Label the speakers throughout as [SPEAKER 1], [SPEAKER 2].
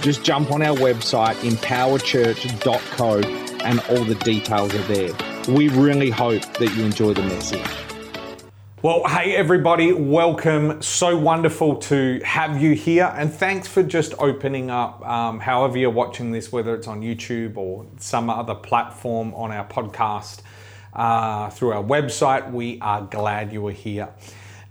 [SPEAKER 1] just jump on our website, empowerchurch.co, and all the details are there. We really hope that you enjoy the message. Well, hey everybody, welcome. So wonderful to have you here, and thanks for just opening up. Um, however, you're watching this, whether it's on YouTube or some other platform on our podcast, uh, through our website, we are glad you are here.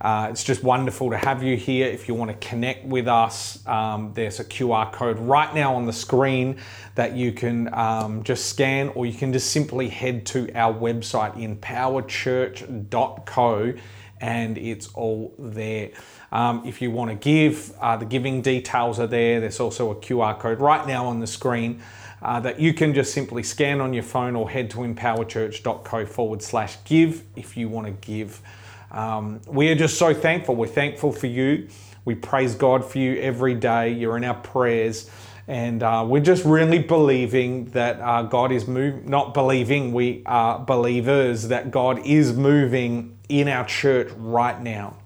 [SPEAKER 1] Uh, it's just wonderful to have you here. If you want to connect with us, um, there's a QR code right now on the screen that you can um, just scan, or you can just simply head to our website, empowerchurch.co, and it's all there. Um, if you want to give, uh, the giving details are there. There's also a QR code right now on the screen. Uh, that you can just simply scan on your phone or head to empowerchurch.co forward slash give if you want to give. Um, we are just so thankful. We're thankful for you. We praise God for you every day. You're in our prayers. And uh, we're just really believing that uh, God is moving, not believing, we are believers that God is moving in our church right now.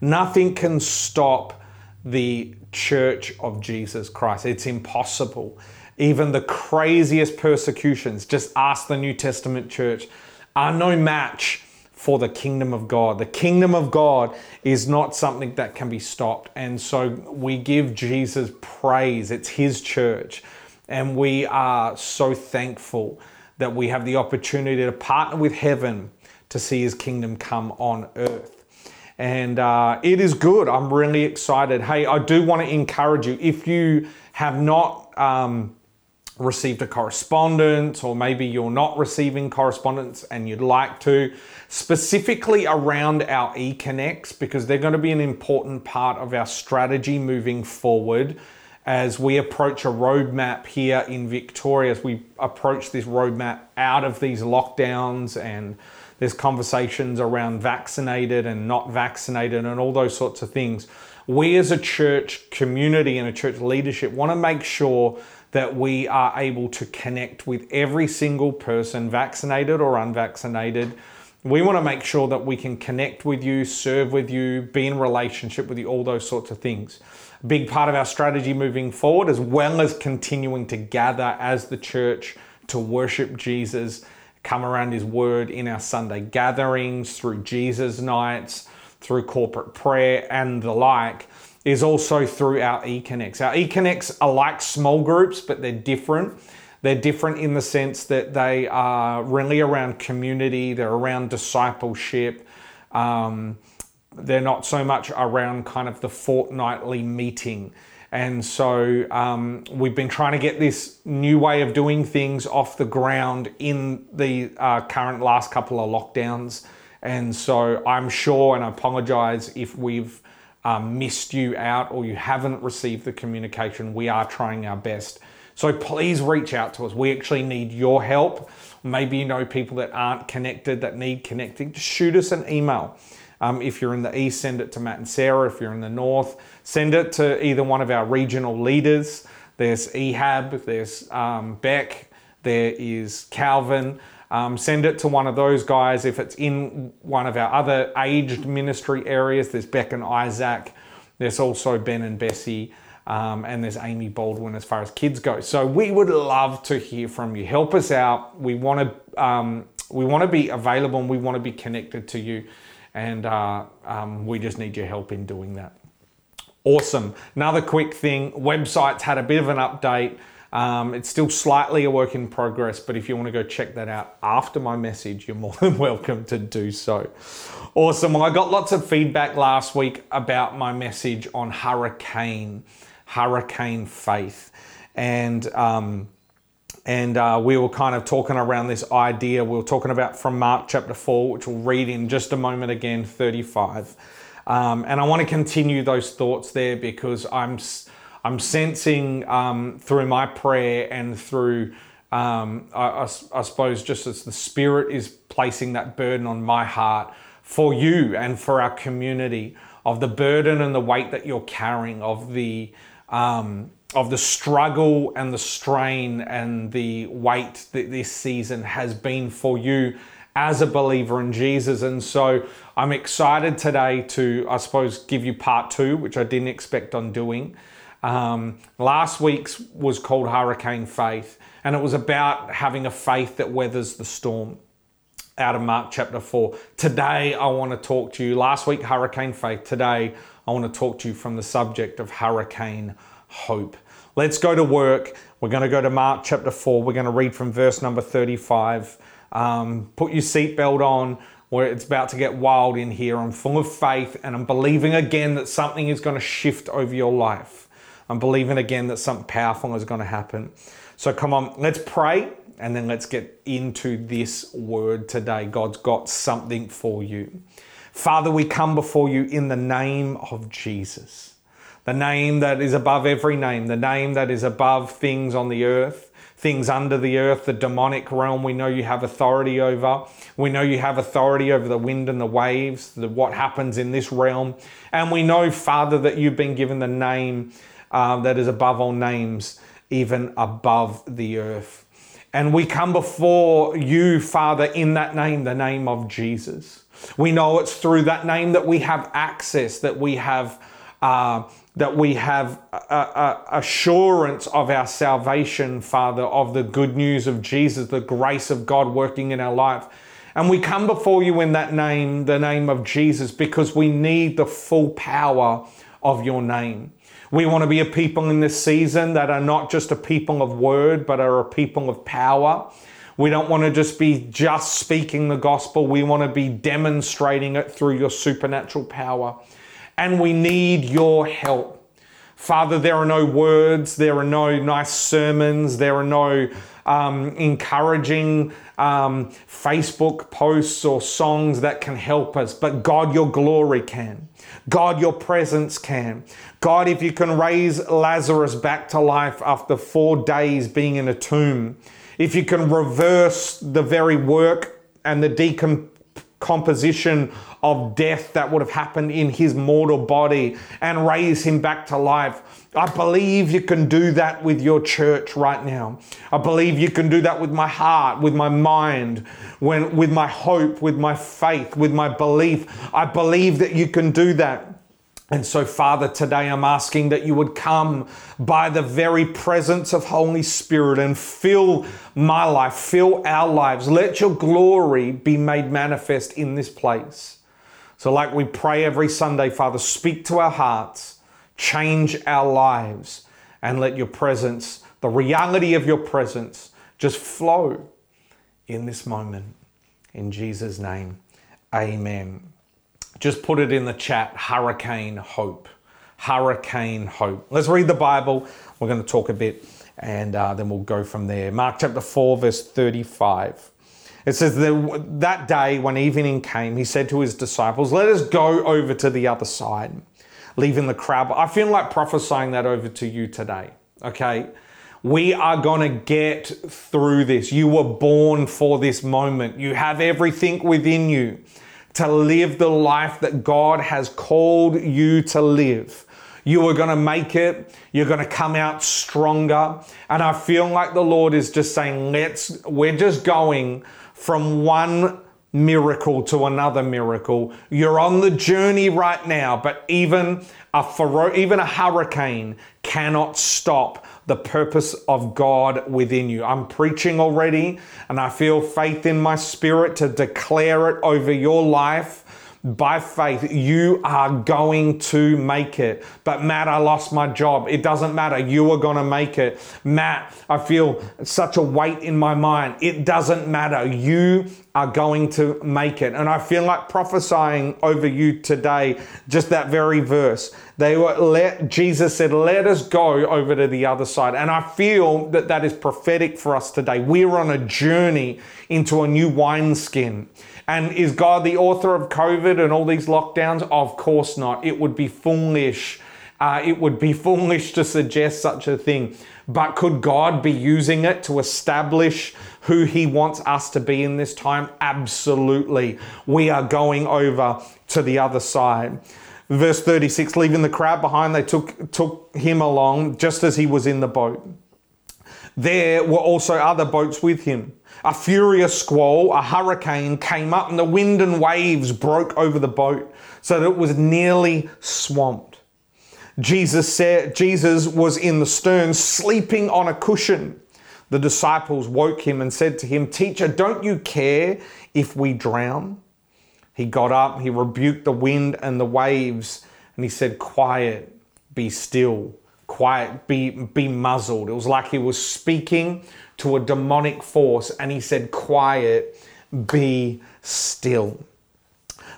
[SPEAKER 1] Nothing can stop the church of Jesus Christ. It's impossible. Even the craziest persecutions, just ask the New Testament church, are no match for the kingdom of God. The kingdom of God is not something that can be stopped. And so we give Jesus praise. It's his church. And we are so thankful that we have the opportunity to partner with heaven to see his kingdom come on earth. And uh, it is good. I'm really excited. Hey, I do want to encourage you if you have not. Um, received a correspondence, or maybe you're not receiving correspondence and you'd like to, specifically around our eConnects, because they're going to be an important part of our strategy moving forward as we approach a roadmap here in Victoria, as we approach this roadmap out of these lockdowns and there's conversations around vaccinated and not vaccinated and all those sorts of things. We as a church community and a church leadership want to make sure that we are able to connect with every single person, vaccinated or unvaccinated. We want to make sure that we can connect with you, serve with you, be in relationship with you, all those sorts of things. A big part of our strategy moving forward, as well as continuing to gather as the church to worship Jesus, come around His Word in our Sunday gatherings, through Jesus nights, through corporate prayer, and the like is also through our eConnects. Our eConnects are like small groups, but they're different. They're different in the sense that they are really around community, they're around discipleship. Um, they're not so much around kind of the fortnightly meeting. And so um, we've been trying to get this new way of doing things off the ground in the uh, current last couple of lockdowns. And so I'm sure, and I apologize if we've um, missed you out or you haven't received the communication, we are trying our best. So please reach out to us. We actually need your help. Maybe you know people that aren't connected that need connecting. Just shoot us an email. Um, if you're in the east, send it to Matt and Sarah. If you're in the north, send it to either one of our regional leaders. There's Ehab, there's um, Beck, there is Calvin. Um, send it to one of those guys. If it's in one of our other aged ministry areas, there's Beck and Isaac. There's also Ben and Bessie. Um, and there's Amy Baldwin as far as kids go. So we would love to hear from you. Help us out. We want to um, we want to be available and we want to be connected to you, and uh, um, we just need your help in doing that. Awesome. Another quick thing: websites had a bit of an update. Um, it's still slightly a work in progress, but if you want to go check that out after my message, you're more than welcome to do so. Awesome. Well, I got lots of feedback last week about my message on hurricane, hurricane faith, and um, and uh, we were kind of talking around this idea. We were talking about from Mark chapter four, which we'll read in just a moment again, thirty-five. Um, and I want to continue those thoughts there because I'm I'm sensing um, through my prayer and through um, I, I, I suppose, just as the Spirit is placing that burden on my heart for you and for our community of the burden and the weight that you're carrying, of the um, of the struggle and the strain and the weight that this season has been for you as a believer in Jesus. And so I'm excited today to, I suppose, give you part two, which I didn't expect on doing. Um, last week's was called Hurricane Faith, and it was about having a faith that weathers the storm out of Mark chapter 4. Today, I want to talk to you. Last week, hurricane faith. Today, I want to talk to you from the subject of hurricane hope. Let's go to work. We're going to go to Mark chapter 4. We're going to read from verse number 35. Um, put your seatbelt on where it's about to get wild in here. I'm full of faith and I'm believing again that something is going to shift over your life. I'm believing again that something powerful is going to happen. So come on, let's pray and then let's get into this word today. God's got something for you. Father, we come before you in the name of Jesus, the name that is above every name, the name that is above things on the earth, things under the earth, the demonic realm. We know you have authority over. We know you have authority over the wind and the waves, the, what happens in this realm. And we know, Father, that you've been given the name uh, that is above all names, even above the earth. And we come before you, Father, in that name, the name of Jesus. We know it's through that name that we have access, that we have. Uh, that we have a, a assurance of our salvation, Father, of the good news of Jesus, the grace of God working in our life. And we come before you in that name, the name of Jesus, because we need the full power of your name. We want to be a people in this season that are not just a people of word, but are a people of power. We don't want to just be just speaking the gospel. We want to be demonstrating it through your supernatural power. And we need your help. Father, there are no words, there are no nice sermons, there are no um, encouraging um, Facebook posts or songs that can help us, but God, your glory can. God, your presence can. God, if you can raise Lazarus back to life after four days being in a tomb, if you can reverse the very work and the decomposition of death that would have happened in his mortal body and raise him back to life. I believe you can do that with your church right now. I believe you can do that with my heart, with my mind, when, with my hope, with my faith, with my belief. I believe that you can do that. And so, Father, today I'm asking that you would come by the very presence of Holy Spirit and fill my life, fill our lives. Let your glory be made manifest in this place. So, like we pray every Sunday, Father, speak to our hearts, change our lives, and let your presence, the reality of your presence, just flow in this moment. In Jesus' name, amen. Just put it in the chat hurricane hope. Hurricane hope. Let's read the Bible. We're going to talk a bit and uh, then we'll go from there. Mark chapter 4, verse 35. It says that that day when evening came, he said to his disciples, Let us go over to the other side, leaving the crowd. I feel like prophesying that over to you today, okay? We are going to get through this. You were born for this moment. You have everything within you to live the life that God has called you to live. You are going to make it. You're going to come out stronger. And I feel like the Lord is just saying, let's, we're just going from one miracle to another miracle. You're on the journey right now, but even a even a hurricane cannot stop the purpose of God within you. I'm preaching already and I feel faith in my spirit to declare it over your life by faith, you are going to make it. But Matt, I lost my job. It doesn't matter. You are going to make it. Matt, I feel such a weight in my mind. It doesn't matter. You are going to make it. And I feel like prophesying over you today, just that very verse. They were let, Jesus said, let us go over to the other side. And I feel that that is prophetic for us today. We're on a journey into a new wineskin. And is God the author of COVID and all these lockdowns? Of course not. It would be foolish uh, it would be foolish to suggest such a thing. But could God be using it to establish who He wants us to be in this time? Absolutely. We are going over to the other side. Verse 36 leaving the crowd behind, they took, took him along just as he was in the boat. There were also other boats with him. A furious squall, a hurricane came up, and the wind and waves broke over the boat so that it was nearly swamped. Jesus said Jesus was in the stern sleeping on a cushion. The disciples woke him and said to him, "Teacher, don't you care if we drown?" He got up, he rebuked the wind and the waves, and he said, "Quiet, be still." Quiet, be be muzzled. It was like he was speaking to a demonic force and he said, Quiet, be still.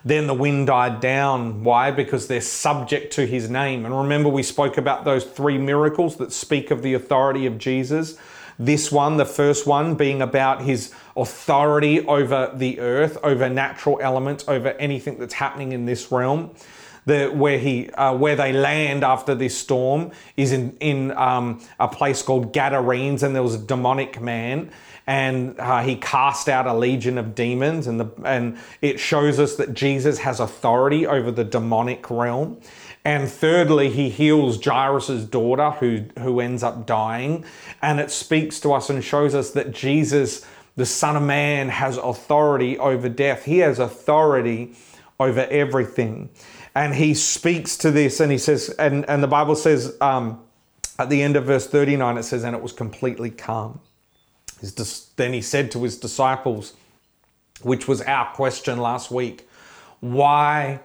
[SPEAKER 1] Then the wind died down. Why? Because they're subject to his name. And remember, we spoke about those three miracles that speak of the authority of Jesus. This one, the first one, being about his authority over the earth, over natural elements, over anything that's happening in this realm. The, where he uh, where they land after this storm is in in um, a place called Gadarenes, and there was a demonic man, and uh, he cast out a legion of demons, and the and it shows us that Jesus has authority over the demonic realm. And thirdly, he heals Jairus' daughter who, who ends up dying. And it speaks to us and shows us that Jesus, the Son of Man, has authority over death. He has authority over everything. And he speaks to this and he says, and, and the Bible says um, at the end of verse 39, it says, and it was completely calm. Then he said to his disciples, which was our question last week, why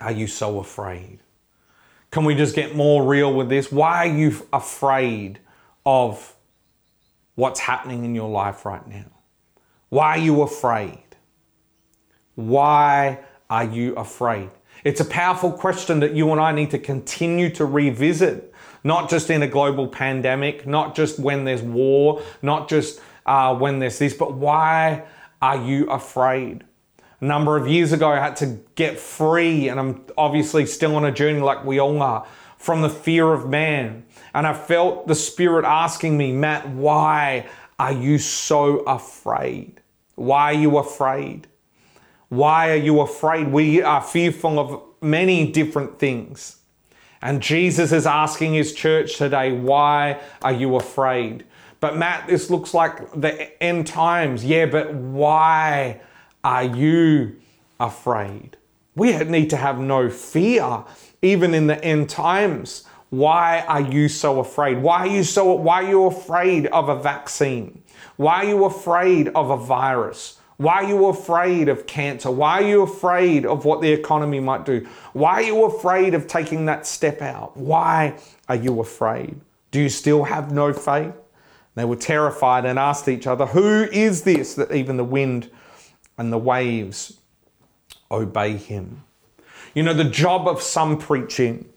[SPEAKER 1] are you so afraid? Can we just get more real with this? Why are you afraid of what's happening in your life right now? Why are you afraid? Why are you afraid? It's a powerful question that you and I need to continue to revisit, not just in a global pandemic, not just when there's war, not just uh, when there's this, but why are you afraid? A number of years ago, I had to get free, and I'm obviously still on a journey like we all are, from the fear of man. And I felt the Spirit asking me, Matt, why are you so afraid? Why are you afraid? Why are you afraid? We are fearful of many different things. And Jesus is asking his church today, why are you afraid? But Matt, this looks like the end times. Yeah, but why are you afraid? We need to have no fear, even in the end times. Why are you so afraid? Why are you so why are you afraid of a vaccine? Why are you afraid of a virus? Why are you afraid of cancer? Why are you afraid of what the economy might do? Why are you afraid of taking that step out? Why are you afraid? Do you still have no faith? They were terrified and asked each other, Who is this that even the wind and the waves obey him? You know, the job of some preaching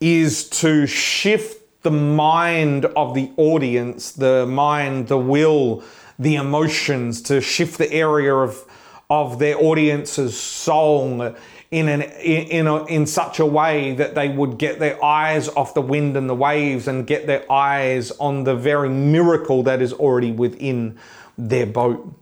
[SPEAKER 1] is to shift the mind of the audience, the mind, the will, the emotions, to shift the area of, of their audience's soul in an in a, in such a way that they would get their eyes off the wind and the waves and get their eyes on the very miracle that is already within their boat.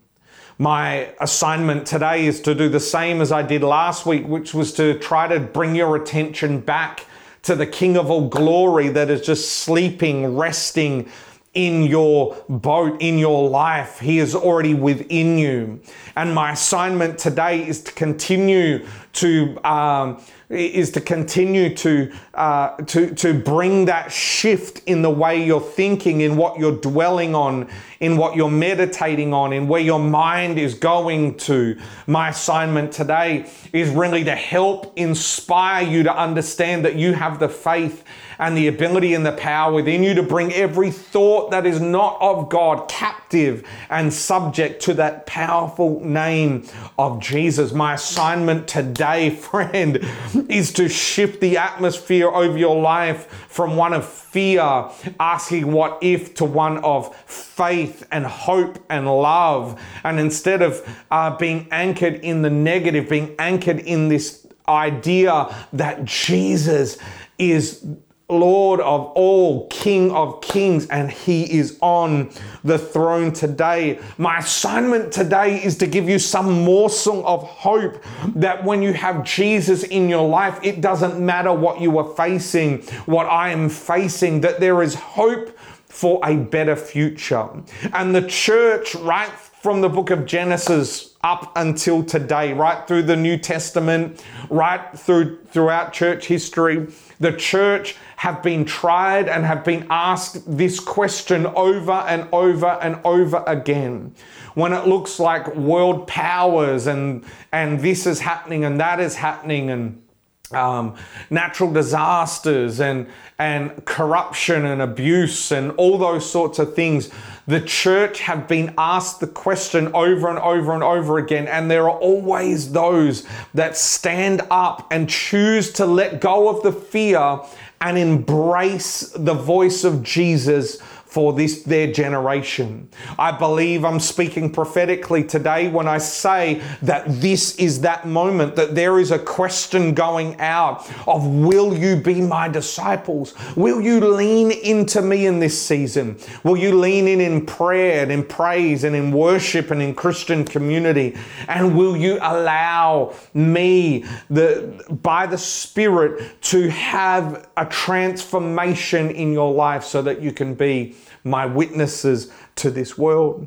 [SPEAKER 1] My assignment today is to do the same as I did last week, which was to try to bring your attention back to the King of all glory that is just sleeping, resting, in your boat, in your life. He is already within you. And my assignment today is to continue to um, is to continue to uh, to to bring that shift in the way you're thinking, in what you're dwelling on, in what you're meditating on, in where your mind is going to. My assignment today is really to help inspire you to understand that you have the faith and the ability and the power within you to bring every thought that is not of God captive and subject to that powerful name of Jesus. My assignment today, friend, is to shift the atmosphere over your life from one of fear, asking what if, to one of faith and hope and love. And instead of uh, being anchored in the negative, being anchored in this idea that Jesus is Lord of all, King of kings, and He is on the throne today. My assignment today is to give you some morsel of hope that when you have Jesus in your life, it doesn't matter what you are facing, what I am facing, that there is hope for a better future. And the church, right from the book of Genesis up until today, right through the New Testament, right through throughout church history, the church have been tried and have been asked this question over and over and over again. When it looks like world powers and and this is happening and that is happening and um, natural disasters and and corruption and abuse and all those sorts of things. The church have been asked the question over and over and over again, and there are always those that stand up and choose to let go of the fear and embrace the voice of Jesus for this their generation. I believe I'm speaking prophetically today when I say that this is that moment that there is a question going out of will you be my disciples? Will you lean into me in this season? Will you lean in in prayer and in praise and in worship and in Christian community? And will you allow me the by the spirit to have a transformation in your life so that you can be my witnesses to this world.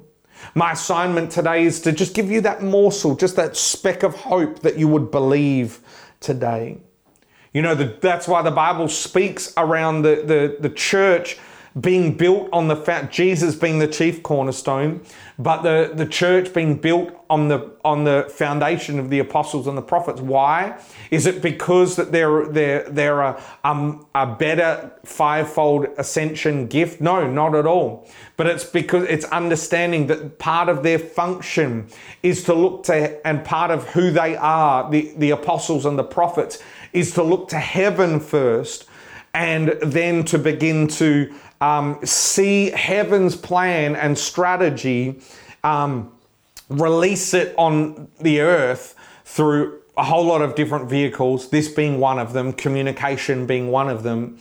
[SPEAKER 1] My assignment today is to just give you that morsel, just that speck of hope that you would believe today. You know, the, that's why the Bible speaks around the, the, the church being built on the fact Jesus being the chief cornerstone, but the, the church being built on the on the foundation of the apostles and the prophets. Why? Is it because that they're they're they're a, um, a better fivefold ascension gift? No, not at all. But it's because it's understanding that part of their function is to look to and part of who they are, the, the apostles and the prophets, is to look to heaven first and then to begin to um, see heaven's plan and strategy, um, release it on the earth through a whole lot of different vehicles, this being one of them, communication being one of them.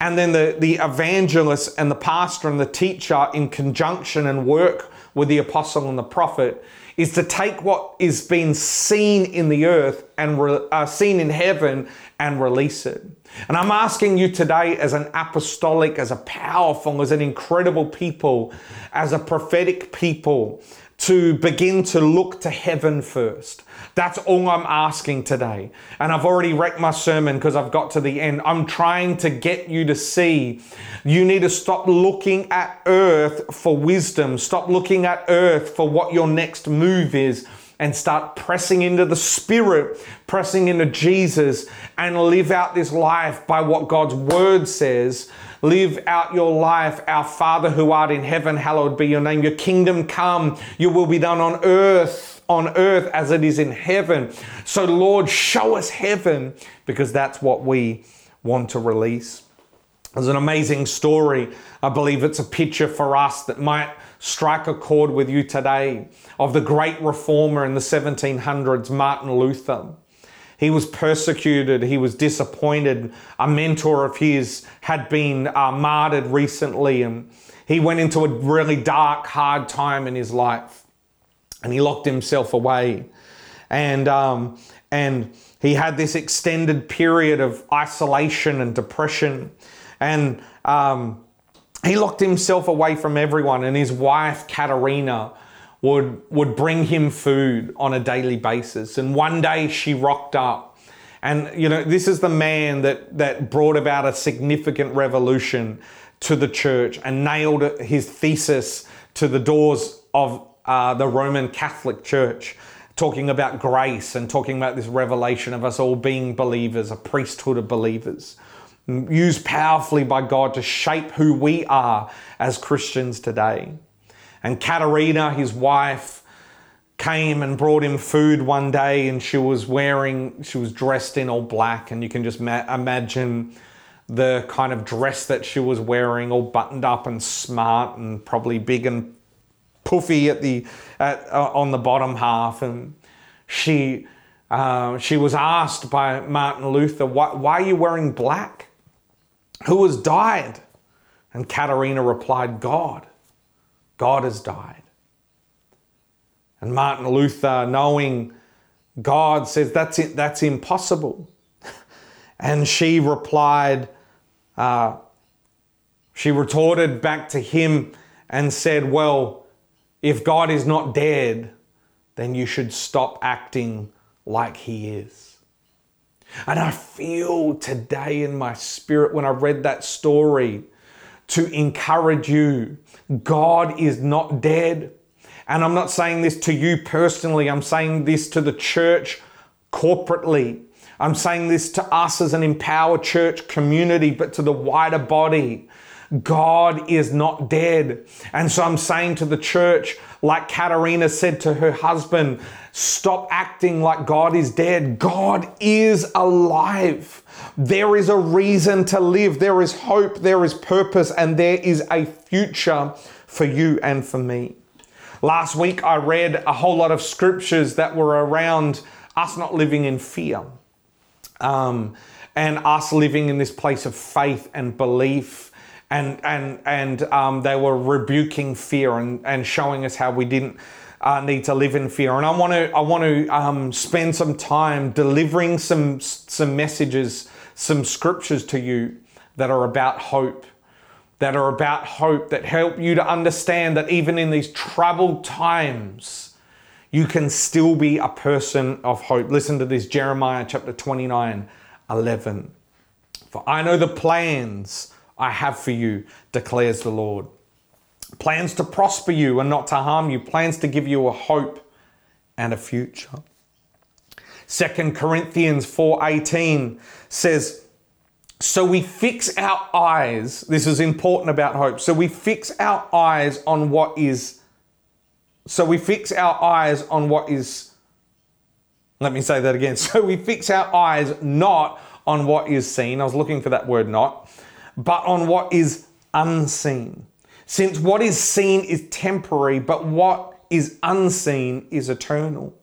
[SPEAKER 1] And then the, the evangelist and the pastor and the teacher, in conjunction and work with the apostle and the prophet, is to take what is being seen in the earth and re, uh, seen in heaven and release it. And I'm asking you today, as an apostolic, as a powerful, as an incredible people, as a prophetic people, to begin to look to heaven first. That's all I'm asking today. And I've already wrecked my sermon because I've got to the end. I'm trying to get you to see you need to stop looking at earth for wisdom, stop looking at earth for what your next move is and start pressing into the Spirit, pressing into Jesus, and live out this life by what God's Word says. Live out your life, our Father who art in heaven, hallowed be your name. Your kingdom come, your will be done on earth, on earth as it is in heaven. So, Lord, show us heaven because that's what we want to release. There's an amazing story. I believe it's a picture for us that might strike a chord with you today of the great reformer in the 1700s, Martin Luther. He was persecuted, he was disappointed. A mentor of his had been uh, martyred recently, and he went into a really dark, hard time in his life. And he locked himself away. And, um, and he had this extended period of isolation and depression. And um, he locked himself away from everyone, and his wife, Katerina, would, would bring him food on a daily basis. And one day she rocked up. And, you know, this is the man that, that brought about a significant revolution to the church and nailed his thesis to the doors of uh, the Roman Catholic Church, talking about grace and talking about this revelation of us all being believers, a priesthood of believers used powerfully by God to shape who we are as Christians today. And Katerina, his wife, came and brought him food one day, and she was wearing, she was dressed in all black, and you can just ma- imagine the kind of dress that she was wearing, all buttoned up and smart, and probably big and puffy at the at, uh, on the bottom half, and she. Uh, she was asked by Martin Luther, why, why are you wearing black? Who has died? And Katerina replied, God. God has died. And Martin Luther, knowing God, says, That's, it, that's impossible. And she replied, uh, she retorted back to him and said, Well, if God is not dead, then you should stop acting like he is. And I feel today in my spirit when I read that story to encourage you God is not dead. And I'm not saying this to you personally, I'm saying this to the church corporately. I'm saying this to us as an empowered church community, but to the wider body. God is not dead. And so I'm saying to the church, like Katerina said to her husband, stop acting like God is dead. God is alive. There is a reason to live. There is hope. There is purpose. And there is a future for you and for me. Last week, I read a whole lot of scriptures that were around us not living in fear um, and us living in this place of faith and belief. And, and, and um, they were rebuking fear and, and showing us how we didn't uh, need to live in fear. And I want to I want to um, spend some time delivering some some messages, some scriptures to you that are about hope, that are about hope, that help you to understand that even in these troubled times, you can still be a person of hope. Listen to this Jeremiah chapter 29, 11. For I know the plans I have for you, declares the Lord plans to prosper you and not to harm you, plans to give you a hope and a future. 2 Corinthians 4:18 says, "So we fix our eyes, this is important about hope. So we fix our eyes on what is so we fix our eyes on what is Let me say that again. So we fix our eyes not on what is seen. I was looking for that word not, but on what is unseen. Since what is seen is temporary, but what is unseen is eternal.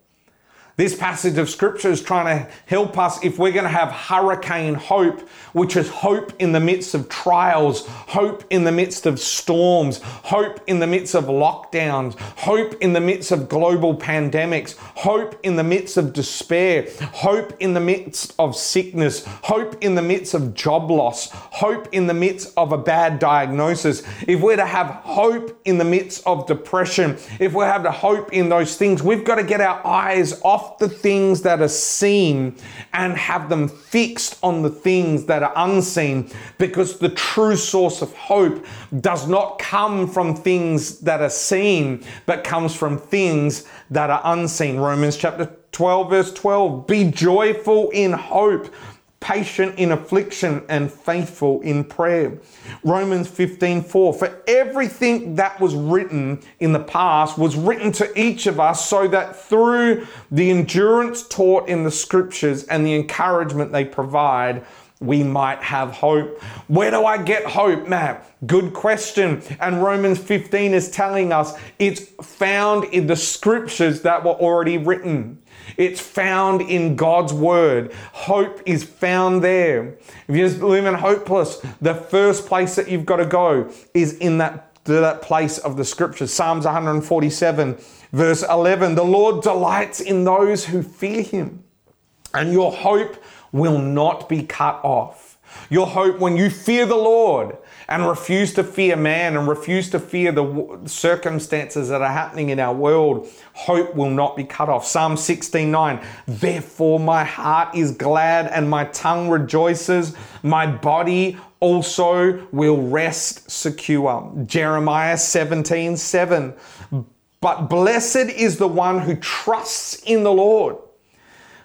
[SPEAKER 1] This passage of scripture is trying to help us if we're going to have hurricane hope, which is hope in the midst of trials, hope in the midst of storms, hope in the midst of lockdowns, hope in the midst of global pandemics, hope in the midst of despair, hope in the midst of sickness, hope in the midst of job loss, hope in the midst of a bad diagnosis. If we're to have hope in the midst of depression, if we have the hope in those things, we've got to get our eyes off the things that are seen and have them fixed on the things that are unseen because the true source of hope does not come from things that are seen, but comes from things that are unseen. Romans chapter 12, verse 12 Be joyful in hope patient in affliction, and faithful in prayer. Romans 15 4. For everything that was written in the past was written to each of us so that through the endurance taught in the scriptures and the encouragement they provide, we might have hope. Where do I get hope, Matt? Good question. And Romans 15 is telling us it's found in the scriptures that were already written. It's found in God's word. Hope is found there. If you're living hopeless, the first place that you've got to go is in that, that place of the scriptures. Psalms 147, verse 11 The Lord delights in those who fear him, and your hope will not be cut off. Your hope when you fear the Lord and refuse to fear man and refuse to fear the circumstances that are happening in our world, hope will not be cut off. Psalm 16:9. Therefore my heart is glad and my tongue rejoices, my body also will rest secure. Jeremiah 17:7. 7. But blessed is the one who trusts in the Lord,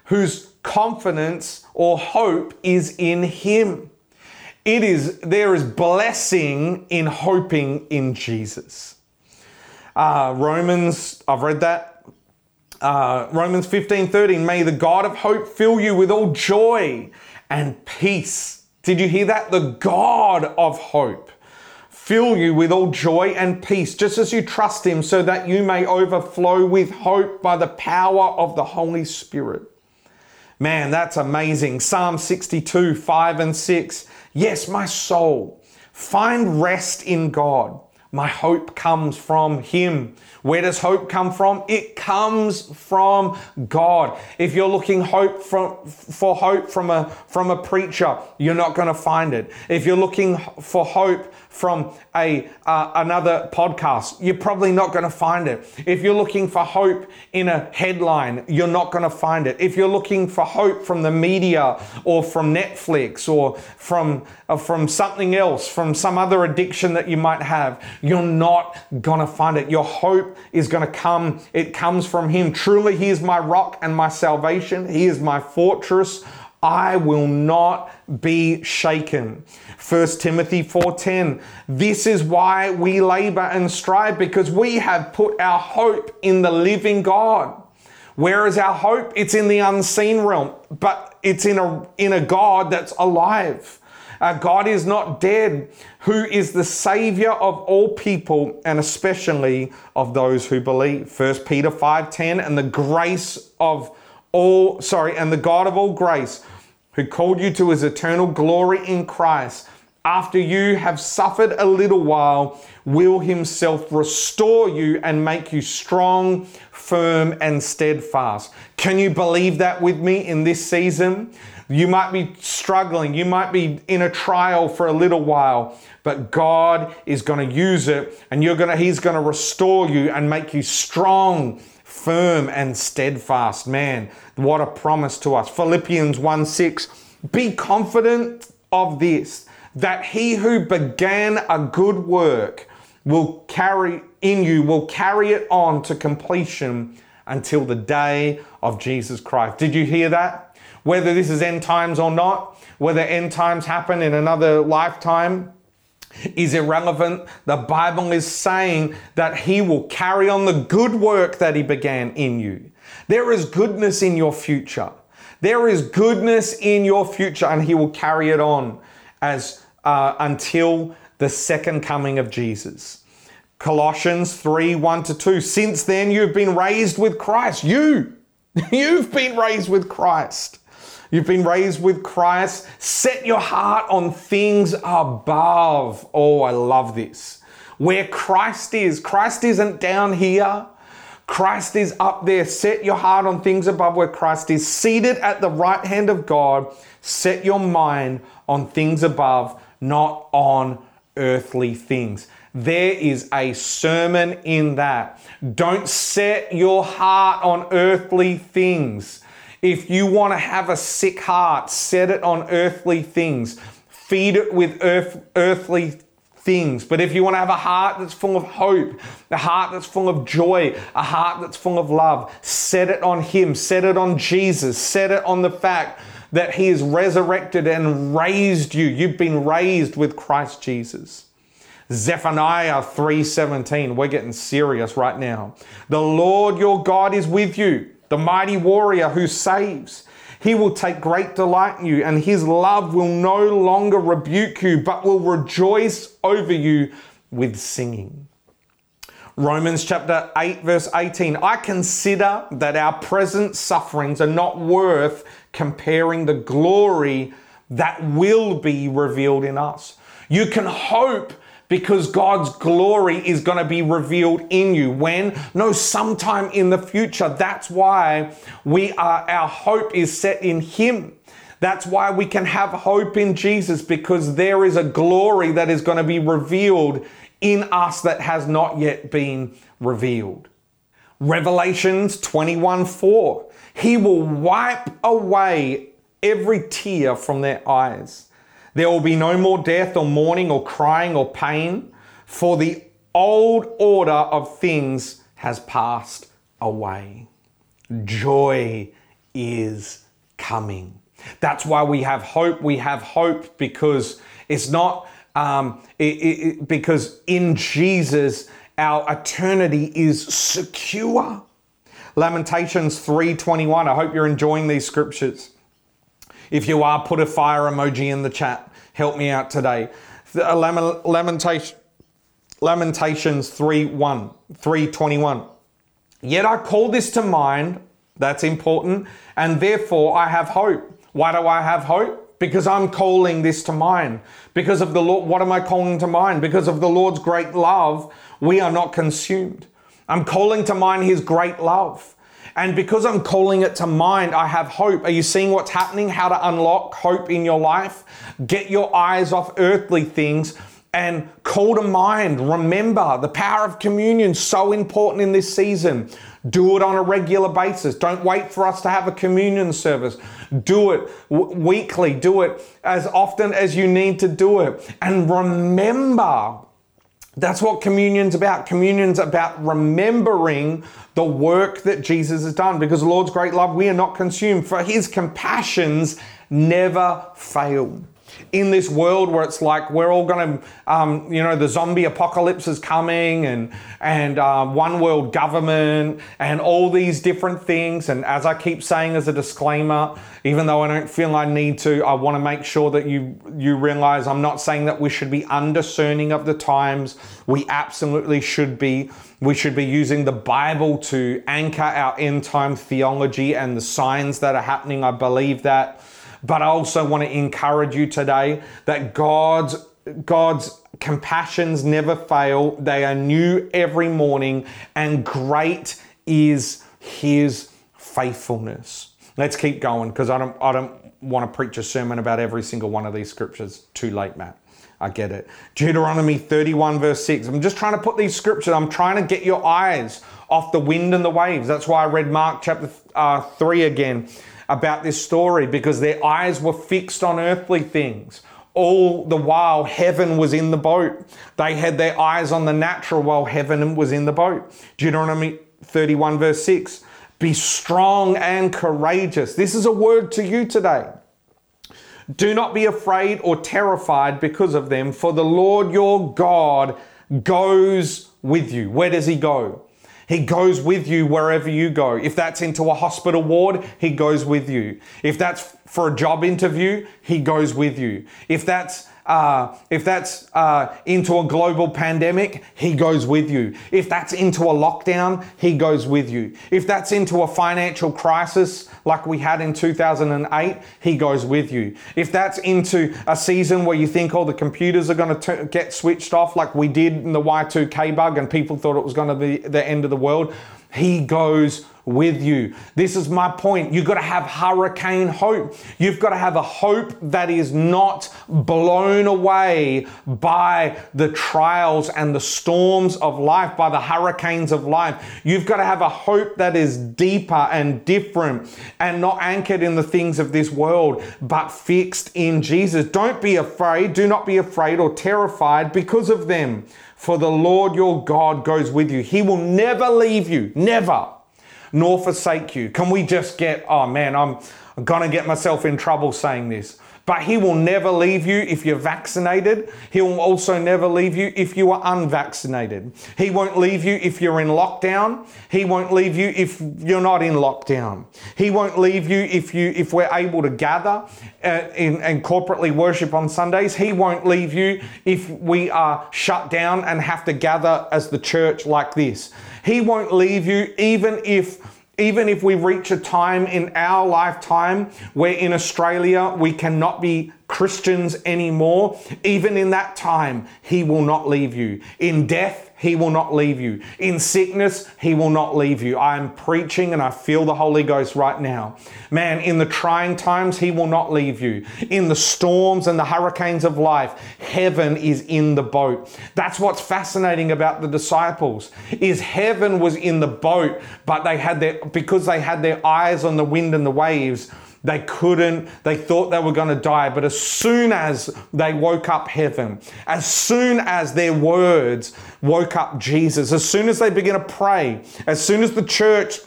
[SPEAKER 1] whose confidence or hope is in him. It is, there is blessing in hoping in Jesus. Uh, Romans, I've read that. Uh, Romans 15 13, may the God of hope fill you with all joy and peace. Did you hear that? The God of hope fill you with all joy and peace, just as you trust Him, so that you may overflow with hope by the power of the Holy Spirit. Man, that's amazing. Psalm 62, 5 and 6. Yes, my soul, find rest in God. My hope comes from Him. Where does hope come from? It comes from God. If you're looking hope from, for hope from a, from a preacher, you're not going to find it. If you're looking for hope from a uh, another podcast, you're probably not going to find it. If you're looking for hope in a headline, you're not going to find it. If you're looking for hope from the media or from Netflix or from uh, from something else, from some other addiction that you might have, you're not going to find it. Your hope is going to come. It comes from Him. Truly, He is my rock and my salvation. He is my fortress. I will not be shaken. 1 Timothy 4:10 This is why we labor and strive because we have put our hope in the living God. Where is our hope? It's in the unseen realm, but it's in a in a God that's alive. Uh, God is not dead, who is the Savior of all people and especially of those who believe. 1 Peter 5:10 and the grace of all, sorry, and the God of all grace, who called you to his eternal glory in Christ, after you have suffered a little while, will himself restore you and make you strong, firm, and steadfast. Can you believe that with me in this season? You might be struggling, you might be in a trial for a little while, but God is going to use it and you're going to he's going to restore you and make you strong, firm and steadfast. Man, what a promise to us. Philippians 1 6. Be confident of this, that he who began a good work will carry in you, will carry it on to completion until the day of Jesus Christ. Did you hear that? Whether this is end times or not, whether end times happen in another lifetime, is irrelevant. The Bible is saying that He will carry on the good work that He began in you. There is goodness in your future. There is goodness in your future, and He will carry it on as uh, until the second coming of Jesus. Colossians 3 1 to 2. Since then, you've been raised with Christ. You, you've been raised with Christ. You've been raised with Christ. Set your heart on things above. Oh, I love this. Where Christ is. Christ isn't down here. Christ is up there. Set your heart on things above where Christ is. Seated at the right hand of God. Set your mind on things above, not on earthly things. There is a sermon in that. Don't set your heart on earthly things. If you want to have a sick heart, set it on earthly things. Feed it with earth, earthly things. But if you want to have a heart that's full of hope, a heart that's full of joy, a heart that's full of love, set it on Him, set it on Jesus, set it on the fact that He is resurrected and raised you. You've been raised with Christ Jesus. Zephaniah 3:17. We're getting serious right now. The Lord your God is with you the mighty warrior who saves. He will take great delight in you, and his love will no longer rebuke you, but will rejoice over you with singing. Romans chapter 8, verse 18. I consider that our present sufferings are not worth comparing the glory that will be revealed in us. You can hope because God's glory is going to be revealed in you. When? No, sometime in the future. That's why we are, our hope is set in Him. That's why we can have hope in Jesus because there is a glory that is going to be revealed in us that has not yet been revealed. Revelations 21 4. He will wipe away every tear from their eyes. There will be no more death or mourning or crying or pain, for the old order of things has passed away. Joy is coming. That's why we have hope. We have hope because it's not um, it, it, because in Jesus our eternity is secure. Lamentations 3:21. I hope you're enjoying these scriptures. If you are, put a fire emoji in the chat. Help me out today. Uh, Lamentation, Lamentations 3 1, 321. Yet I call this to mind, that's important, and therefore I have hope. Why do I have hope? because I'm calling this to mind. Because of the Lord, what am I calling to mind? Because of the Lord's great love, we are not consumed. I'm calling to mind his great love. And because I'm calling it to mind, I have hope. Are you seeing what's happening? How to unlock hope in your life? Get your eyes off earthly things and call to mind. Remember the power of communion, so important in this season. Do it on a regular basis. Don't wait for us to have a communion service. Do it w- weekly. Do it as often as you need to do it. And remember, that's what communion's about. Communion's about remembering the work that Jesus has done because the Lord's great love, we are not consumed, for his compassions never fail in this world where it's like we're all going to, um, you know, the zombie apocalypse is coming and and um, one world government and all these different things. And as I keep saying as a disclaimer, even though I don't feel I need to, I want to make sure that you you realize I'm not saying that we should be undiscerning of the times. We absolutely should be. We should be using the Bible to anchor our end time theology and the signs that are happening. I believe that. But I also want to encourage you today that God's God's compassions never fail. They are new every morning, and great is his faithfulness. Let's keep going because I don't I don't want to preach a sermon about every single one of these scriptures. Too late, Matt. I get it. Deuteronomy 31, verse 6. I'm just trying to put these scriptures, I'm trying to get your eyes off the wind and the waves. That's why I read Mark chapter uh, 3 again about this story because their eyes were fixed on earthly things. All the while, heaven was in the boat. They had their eyes on the natural while heaven was in the boat. Deuteronomy 31, verse 6 Be strong and courageous. This is a word to you today. Do not be afraid or terrified because of them, for the Lord your God goes with you. Where does he go? He goes with you wherever you go. If that's into a hospital ward, He goes with you. If that's for a job interview, He goes with you. If that's uh, if that's uh, into a global pandemic, he goes with you. If that's into a lockdown, he goes with you. If that's into a financial crisis like we had in 2008, he goes with you. If that's into a season where you think all the computers are going to get switched off like we did in the Y2K bug and people thought it was going to be the end of the world, he goes with you. This is my point. You've got to have hurricane hope. You've got to have a hope that is not blown away by the trials and the storms of life, by the hurricanes of life. You've got to have a hope that is deeper and different and not anchored in the things of this world, but fixed in Jesus. Don't be afraid. Do not be afraid or terrified because of them. For the Lord your God goes with you. He will never leave you. Never nor forsake you. Can we just get, oh man, I'm, to get myself in trouble saying this. But he will never leave you if you're vaccinated. He will also never leave you if you are unvaccinated. He won't leave you if you're in lockdown. He won't leave you if you're not in lockdown. He won't leave you if you if we're able to gather uh, in, and corporately worship on Sundays. He won't leave you if we are shut down and have to gather as the church like this. He won't leave you even if even if we reach a time in our lifetime where in Australia we cannot be Christians anymore, even in that time, He will not leave you. In death, He will not leave you. In sickness, He will not leave you. I am preaching and I feel the Holy Ghost right now. Man, in the trying times, He will not leave you. In the storms and the hurricanes of life, heaven is in the boat. That's what's fascinating about the disciples is heaven was in the boat, but they had their because they had their eyes on the wind and the waves they couldn't, they thought they were going to die. But as soon as they woke up heaven, as soon as their words woke up Jesus, as soon as they began to pray, as soon as the church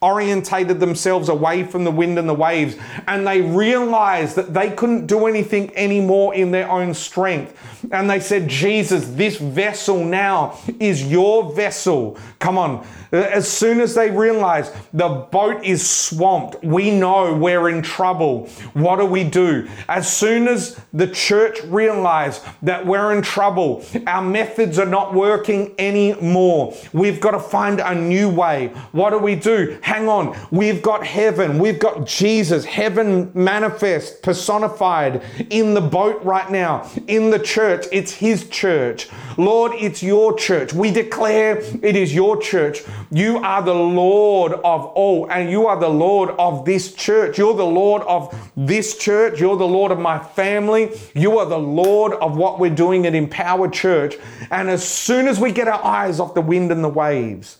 [SPEAKER 1] orientated themselves away from the wind and the waves, and they realized that they couldn't do anything anymore in their own strength. And they said, Jesus, this vessel now is your vessel. Come on. As soon as they realize the boat is swamped, we know we're in trouble. What do we do? As soon as the church realize that we're in trouble, our methods are not working anymore. We've got to find a new way. What do we do? hang on, we've got heaven, we've got Jesus, heaven manifest, personified in the boat right now, in the church. It's His church. Lord, it's your church. We declare it is your church. You are the Lord of all, and you are the Lord of this church. You're the Lord of this church. You're the Lord of my family. You are the Lord of what we're doing at Empower Church. And as soon as we get our eyes off the wind and the waves,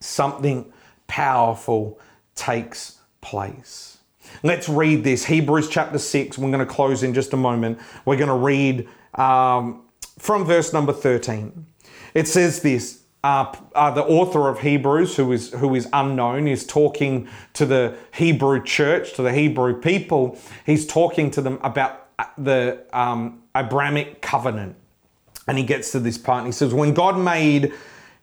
[SPEAKER 1] something powerful takes place. Let's read this Hebrews chapter 6. We're going to close in just a moment. We're going to read um, from verse number 13. It says this. Uh, uh, the author of Hebrews, who is who is unknown, is talking to the Hebrew church, to the Hebrew people. He's talking to them about uh, the um, Abrahamic covenant, and he gets to this part. And he says, "When God made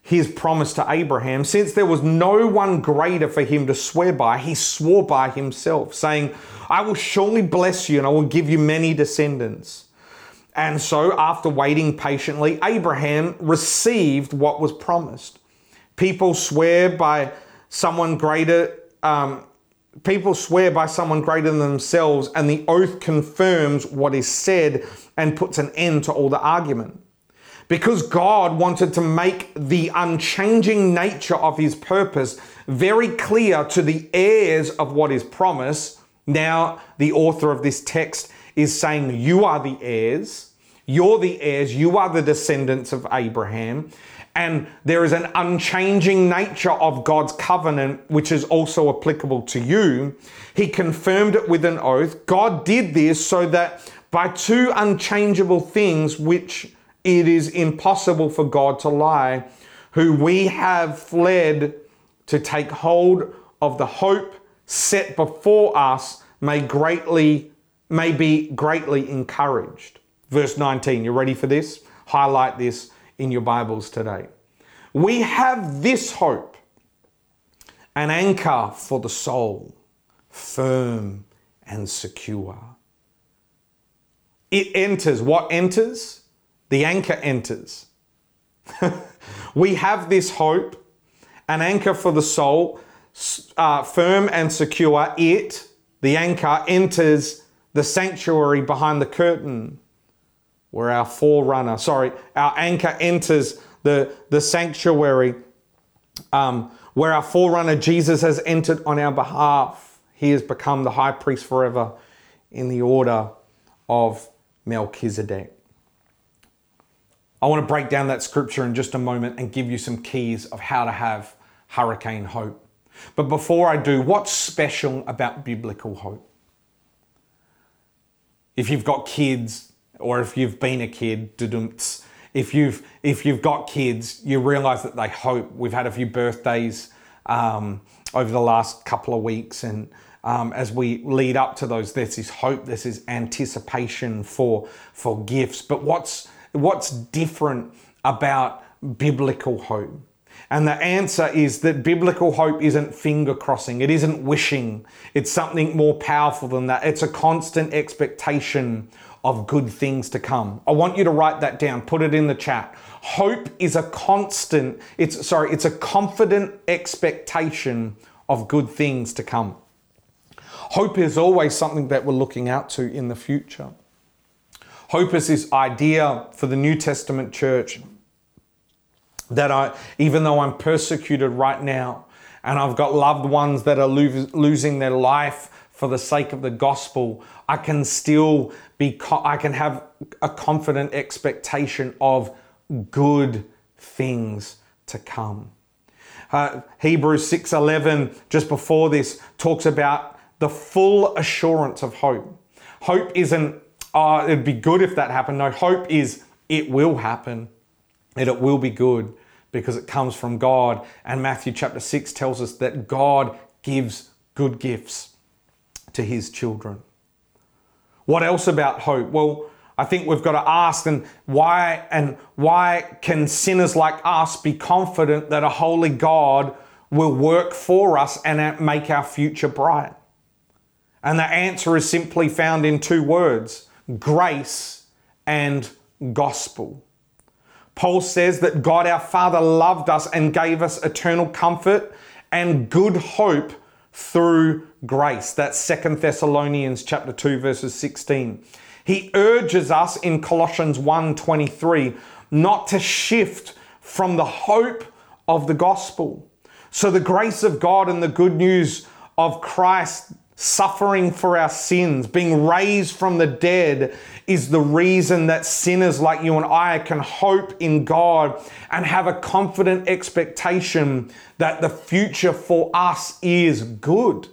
[SPEAKER 1] his promise to Abraham, since there was no one greater for him to swear by, he swore by himself, saying, I will surely bless you and I will give you many descendants. And so, after waiting patiently, Abraham received what was promised. People swear by someone greater. Um, people swear by someone greater than themselves, and the oath confirms what is said and puts an end to all the argument. Because God wanted to make the unchanging nature of his purpose very clear to the heirs of what is promised, now the author of this text is saying, You are the heirs, you're the heirs, you are the descendants of Abraham. And there is an unchanging nature of God's covenant, which is also applicable to you. He confirmed it with an oath. God did this so that by two unchangeable things, which it is impossible for God to lie, who we have fled to take hold of the hope set before us may greatly may be greatly encouraged. Verse 19, you ready for this? Highlight this in your Bibles today. We have this hope, an anchor for the soul, firm and secure. It enters. What enters? the anchor enters. we have this hope, an anchor for the soul, uh, firm and secure. It, the anchor, enters the sanctuary behind the curtain where our forerunner, sorry, our anchor enters the, the sanctuary um, where our forerunner Jesus has entered on our behalf. He has become the high priest forever in the order of Melchizedek. I want to break down that scripture in just a moment and give you some keys of how to have hurricane hope. But before I do, what's special about biblical hope? If you've got kids, or if you've been a kid, if you've if you've got kids, you realize that they hope. We've had a few birthdays um, over the last couple of weeks, and um, as we lead up to those, this hope, there's this anticipation for for gifts. But what's what's different about biblical hope? And the answer is that biblical hope isn't finger crossing, it isn't wishing, it's something more powerful than that. It's a constant expectation of good things to come. I want you to write that down, put it in the chat. Hope is a constant, it's sorry, it's a confident expectation of good things to come. Hope is always something that we're looking out to in the future. Hope is this idea for the New Testament church that I, even though I'm persecuted right now, and I've got loved ones that are lo- losing their life for the sake of the gospel, I can still be, co- I can have a confident expectation of good things to come. Uh, Hebrews 6:11 just before this talks about the full assurance of hope. Hope isn't oh, it'd be good if that happened. No, hope is it will happen and it will be good because it comes from God. And Matthew chapter 6 tells us that God gives good gifts to his children. What else about hope? Well, I think we've got to ask and why and why can sinners like us be confident that a holy God will work for us and make our future bright? And the answer is simply found in two words grace and gospel. Paul says that God our Father loved us and gave us eternal comfort and good hope through grace. That's Second Thessalonians chapter 2 verses 16. He urges us in Colossians 1:23 not to shift from the hope of the gospel. So the grace of God and the good news of Christ suffering for our sins, being raised from the dead, is the reason that sinners like you and I can hope in God and have a confident expectation that the future for us is good.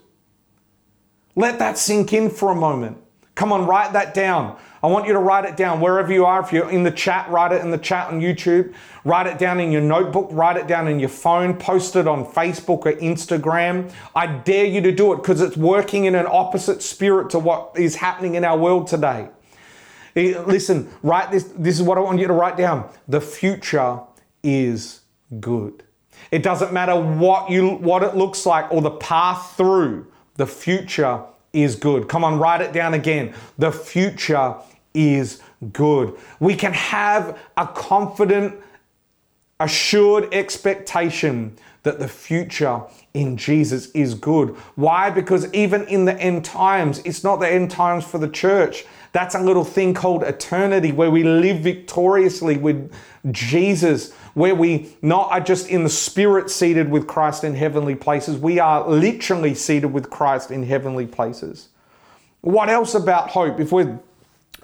[SPEAKER 1] Let that sink in for a moment. Come on, write that down. I want you to write it down wherever you are. If you're in the chat, write it in the chat on YouTube. Write it down in your notebook. Write it down in your phone. Post it on Facebook or Instagram. I dare you to do it because it's working in an opposite spirit to what is happening in our world today. Eh, listen, write this. This is what I want you to write down. The future is good. It doesn't matter what you what it looks like or the path through. The future is good. Come on, write it down again. The future is good. We can have a confident, assured expectation that the future in Jesus is good. Why? Because even in the end times, it's not the end times for the church. That's a little thing called eternity where we live victoriously with Jesus, where we not are just in the spirit seated with Christ in heavenly places, we are literally seated with Christ in heavenly places. What else about hope? If we're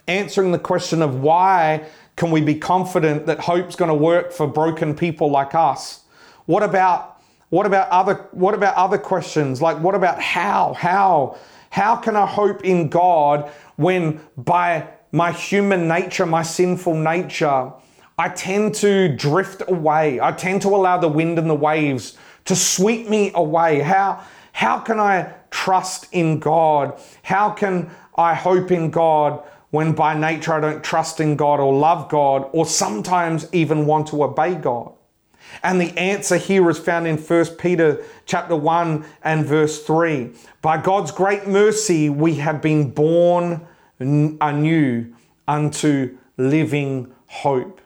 [SPEAKER 1] answering the question of why can we be confident that hope's going to work for broken people like us? What about what about other what about other questions like what about how how how can I hope in God when by my human nature, my sinful nature, I tend to drift away. I tend to allow the wind and the waves to sweep me away. How, how can I trust in God? How can I hope in God when by nature I don't trust in God or love God or sometimes even want to obey God? And the answer here is found in 1 Peter chapter 1 and verse 3. By God's great mercy we have been born anew unto living hope.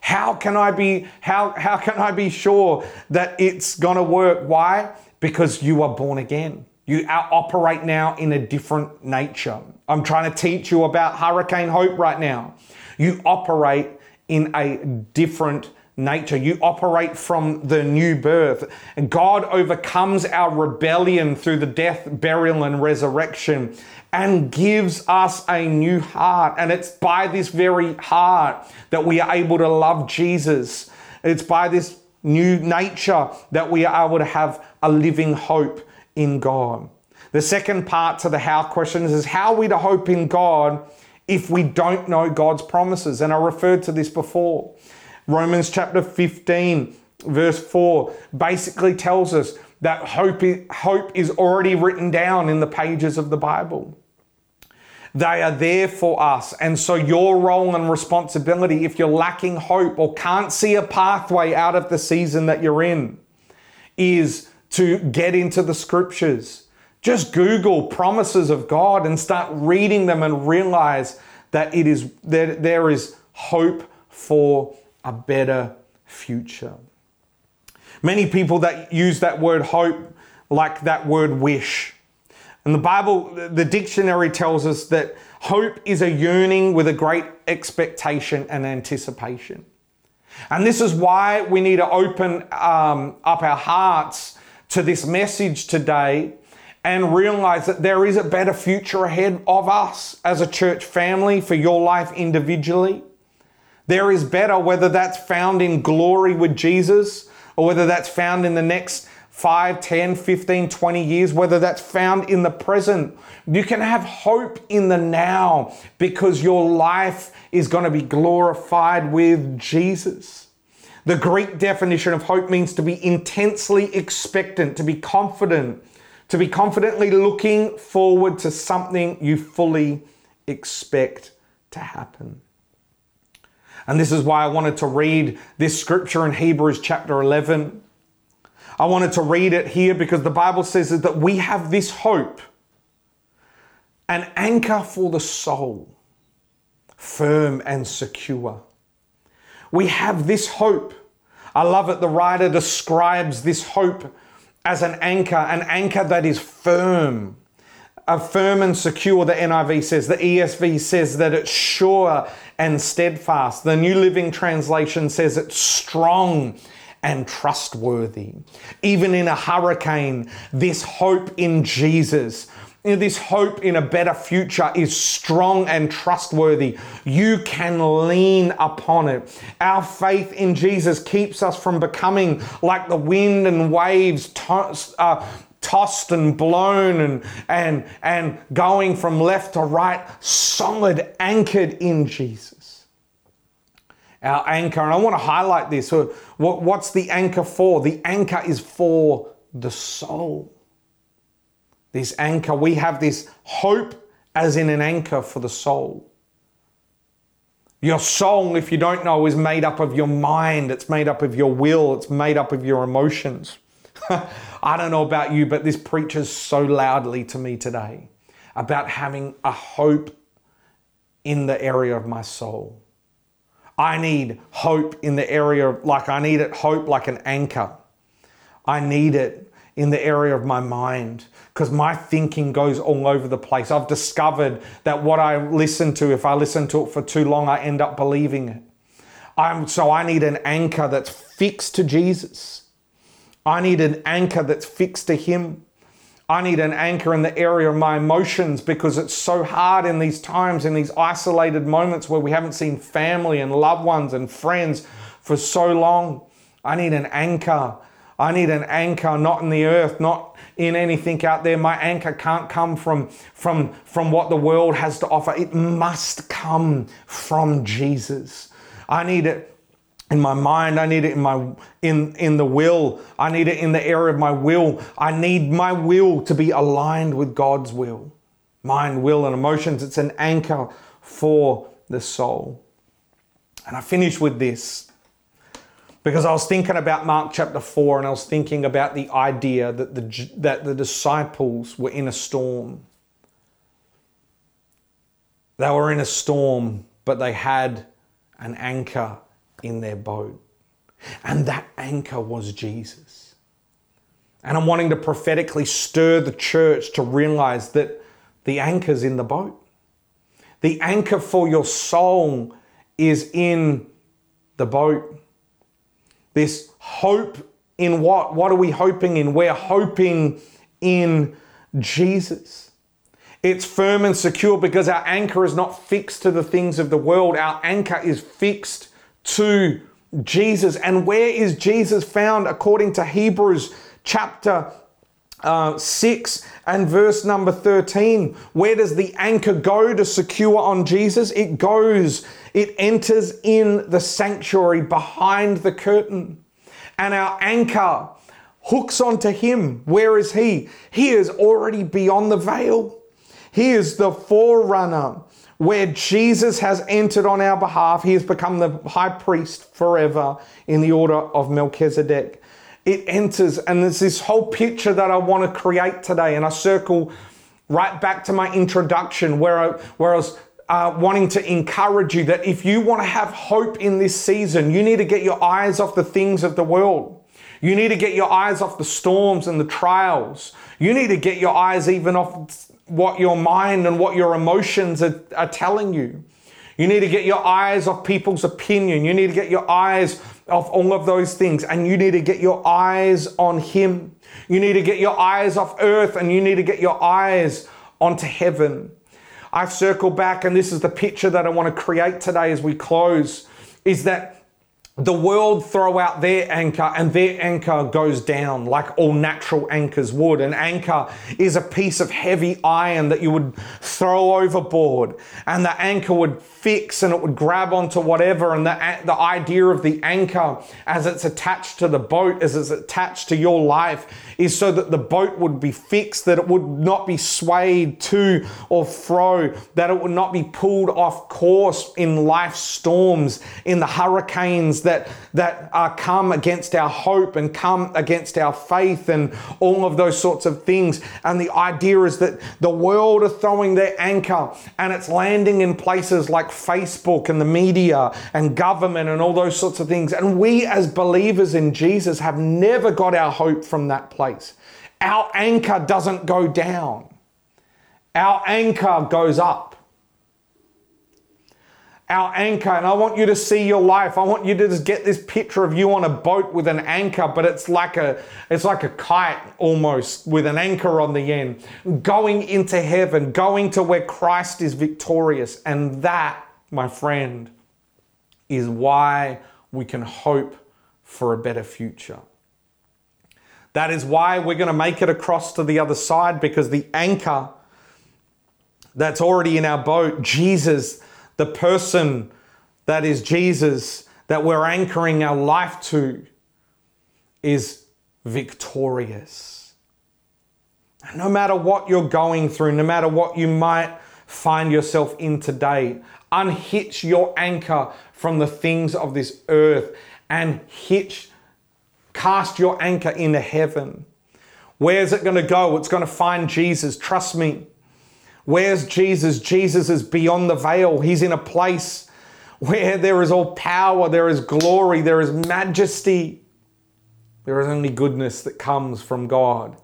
[SPEAKER 1] How can I be how how can I be sure that it's going to work? Why? Because you are born again. You operate now in a different nature. I'm trying to teach you about hurricane hope right now. You operate in a different nature. You operate from the new birth. And God overcomes our rebellion through the death, burial, and resurrection and gives us a new heart. And it's by this very heart that we are able to love Jesus. It's by this new nature that we are able to have a living hope in God. The second part to the how questions is how are we to hope in God if we don't know God's promises? And I referred to this before. Romans chapter 15, verse 4, basically tells us that hope is, hope is already written down in the pages of the Bible. They are there for us. And so, your role and responsibility, if you're lacking hope or can't see a pathway out of the season that you're in, is to get into the scriptures. Just Google promises of God and start reading them and realize that it is that there is hope for a better future. Many people that use that word hope like that word wish. And the Bible, the dictionary tells us that hope is a yearning with a great expectation and anticipation. And this is why we need to open um, up our hearts to this message today and realize that there is a better future ahead of us as a church family for your life individually. There is better, whether that's found in glory with Jesus or whether that's found in the next 5, 10, 15, 20 years, whether that's found in the present. You can have hope in the now because your life is going to be glorified with Jesus. The Greek definition of hope means to be intensely expectant, to be confident, to be confidently looking forward to something you fully expect to happen. And this is why I wanted to read this scripture in Hebrews chapter 11. I wanted to read it here because the Bible says that we have this hope, an anchor for the soul, firm and secure. We have this hope. I love it. The writer describes this hope as an anchor, an anchor that is firm. A firm and secure, the NIV says. The ESV says that it's sure and steadfast. The New Living Translation says it's strong and trustworthy. Even in a hurricane, this hope in Jesus, this hope in a better future is strong and trustworthy. You can lean upon it. Our faith in Jesus keeps us from becoming like the wind and waves, tossed, uh, tossed and blown and, and, and going from left to right, solid, anchored in Jesus. Our anchor, and I want to highlight this. What What's the anchor for? The anchor is for the soul this anchor. We have this hope as in an anchor for the soul. Your soul, if you don't know, is made up of your mind, it's made up of your will, it's made up of your emotions. I don't know about you, but this preaches so loudly to me today about having a hope in the area of my soul. I need hope in the area, of, like I need it, hope like an anchor. I need it in the area of my mind because my thinking goes all over the place. I've discovered that what I listen to, if I listen to it for too long, I end up believing it. I'm, so I need an anchor that's fixed to Jesus. I need an anchor that's fixed to Him. I need an anchor in the area of my emotions because it's so hard in these times, in these isolated moments where we haven't seen family and loved ones and friends for so long. I need an anchor. I need an anchor not in the earth, not in anything out there. My anchor can't come from, from, from what the world has to offer. It must come from Jesus. I need it in my mind i need it in my in in the will. I need it in the area of my will. I need my will to be aligned with god's will. Mind will and emotions. It's an anchor for the soul. And i finish with this. Because I was thinking about Mark chapter 4 and I was thinking about the idea that the, that the disciples were in a storm. They were in a storm, but they had an anchor in their boat. And that anchor was Jesus. And I'm wanting to prophetically stir the church to realize that the anchor's in the boat. The anchor for your soul is in the boat. This hope in what? What are we hoping in? We're hoping in Jesus. It's firm and secure because our anchor is not fixed to the things of the world. Our anchor is fixed to Jesus. And where is Jesus found according to Hebrews chapter uh, 6 and verse number 13. Where does the anchor go to secure on Jesus? It goes, it enters in the sanctuary behind the curtain. And our anchor hooks onto him. Where is he? He is already beyond the veil. He is the forerunner where Jesus has entered on our behalf. He has become the high priest forever in the order of Melchizedek it enters, and there's this whole picture that I want to create today. And I circle right back to my introduction where I, where I was uh, wanting to encourage you that if you want to have hope in this season, you need to get your eyes off the things of the world. You need to get your eyes off the storms and the trials. You need to get your eyes even off what your mind and what your emotions are, are telling you. You need to get your eyes off people's opinion. You need to get your eyes off all of those things and you need to get your eyes on Him. You need to get your eyes off earth and you need to get your eyes onto heaven. I circle back, and this is the picture that I want to create today as we close is that the world throw out their anchor and their anchor goes down like all natural anchors would. An anchor is a piece of heavy iron that you would throw overboard and the anchor would fix and it would grab onto whatever. And the, the idea of the anchor as it's attached to the boat, as it's attached to your life, is so that the boat would be fixed, that it would not be swayed to or fro, that it would not be pulled off course in life storms, in the hurricanes that that, that come against our hope and come against our faith and all of those sorts of things. And the idea is that the world are throwing their anchor and it's landing in places like Facebook and the media and government and all those sorts of things. And we, as believers in Jesus, have never got our hope from that place. Our anchor doesn't go down, our anchor goes up our anchor. And I want you to see your life. I want you to just get this picture of you on a boat with an anchor, but it's like a it's like a kite almost with an anchor on the end, going into heaven, going to where Christ is victorious. And that, my friend, is why we can hope for a better future. That is why we're going to make it across to the other side because the anchor that's already in our boat, Jesus, the person that is Jesus, that we're anchoring our life to, is victorious. No matter what you're going through, no matter what you might find yourself in today, unhitch your anchor from the things of this earth and hitch, cast your anchor into heaven. Where's it going to go? It's going to find Jesus. Trust me. Where's Jesus? Jesus is beyond the veil. He's in a place where there is all power, there is glory, there is majesty. There is only goodness that comes from God.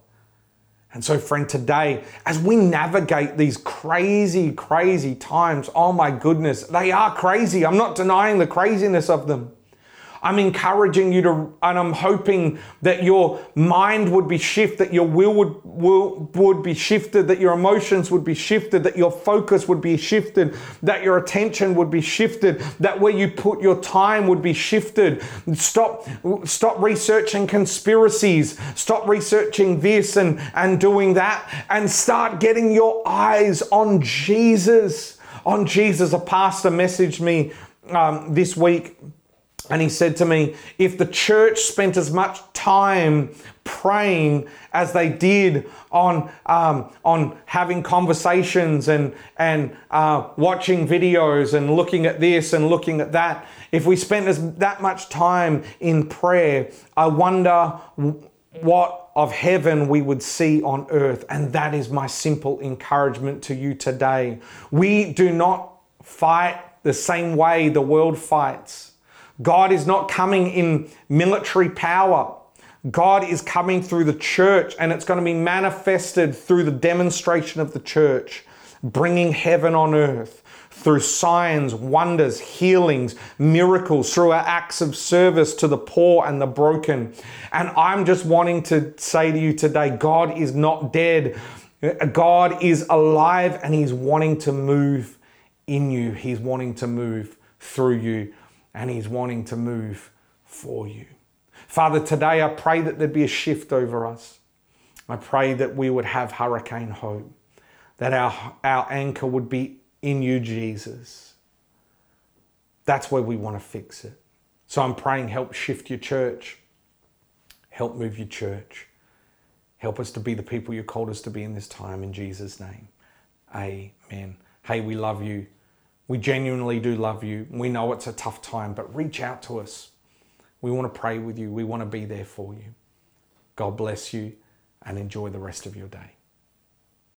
[SPEAKER 1] And so, friend, today, as we navigate these crazy, crazy times, oh my goodness, they are crazy. I'm not denying the craziness of them. I'm encouraging you to, and I'm hoping that your mind would be shifted, that your will would, will would be shifted, that your emotions would be shifted, that your focus would be shifted, that your attention would be shifted, that where you put your time would be shifted. Stop, stop researching conspiracies, stop researching this and, and doing that, and start getting your eyes on Jesus. On Jesus. A pastor messaged me um, this week and he said to me, if the church spent as much time praying as they did on, um, on having conversations and, and uh, watching videos and looking at this and looking at that, if we spent as, that much time in prayer, I wonder what of heaven we would see on earth. And that is my simple encouragement to you today. We do not fight the same way the world fights. God is not coming in military power. God is coming through the church and it's going to be manifested through the demonstration of the church, bringing heaven on earth through signs, wonders, healings, miracles, through our acts of service to the poor and the broken. And I'm just wanting to say to you today God is not dead. God is alive and He's wanting to move in you, He's wanting to move through you and He's wanting to move for you. Father, today I pray that there'd be a shift over us. I pray that we would have hurricane hope, that our, our anchor would be in you, Jesus. That's where we want to fix it. So I'm praying, help shift your church, help move your church. Help us to be the people you called us to be in this time in Jesus' name. Amen. Hey, we love you. We genuinely do love you. We know it's a tough time, but reach out to us. We want to pray with you. We want to be there for you. God bless you and enjoy the rest of your day.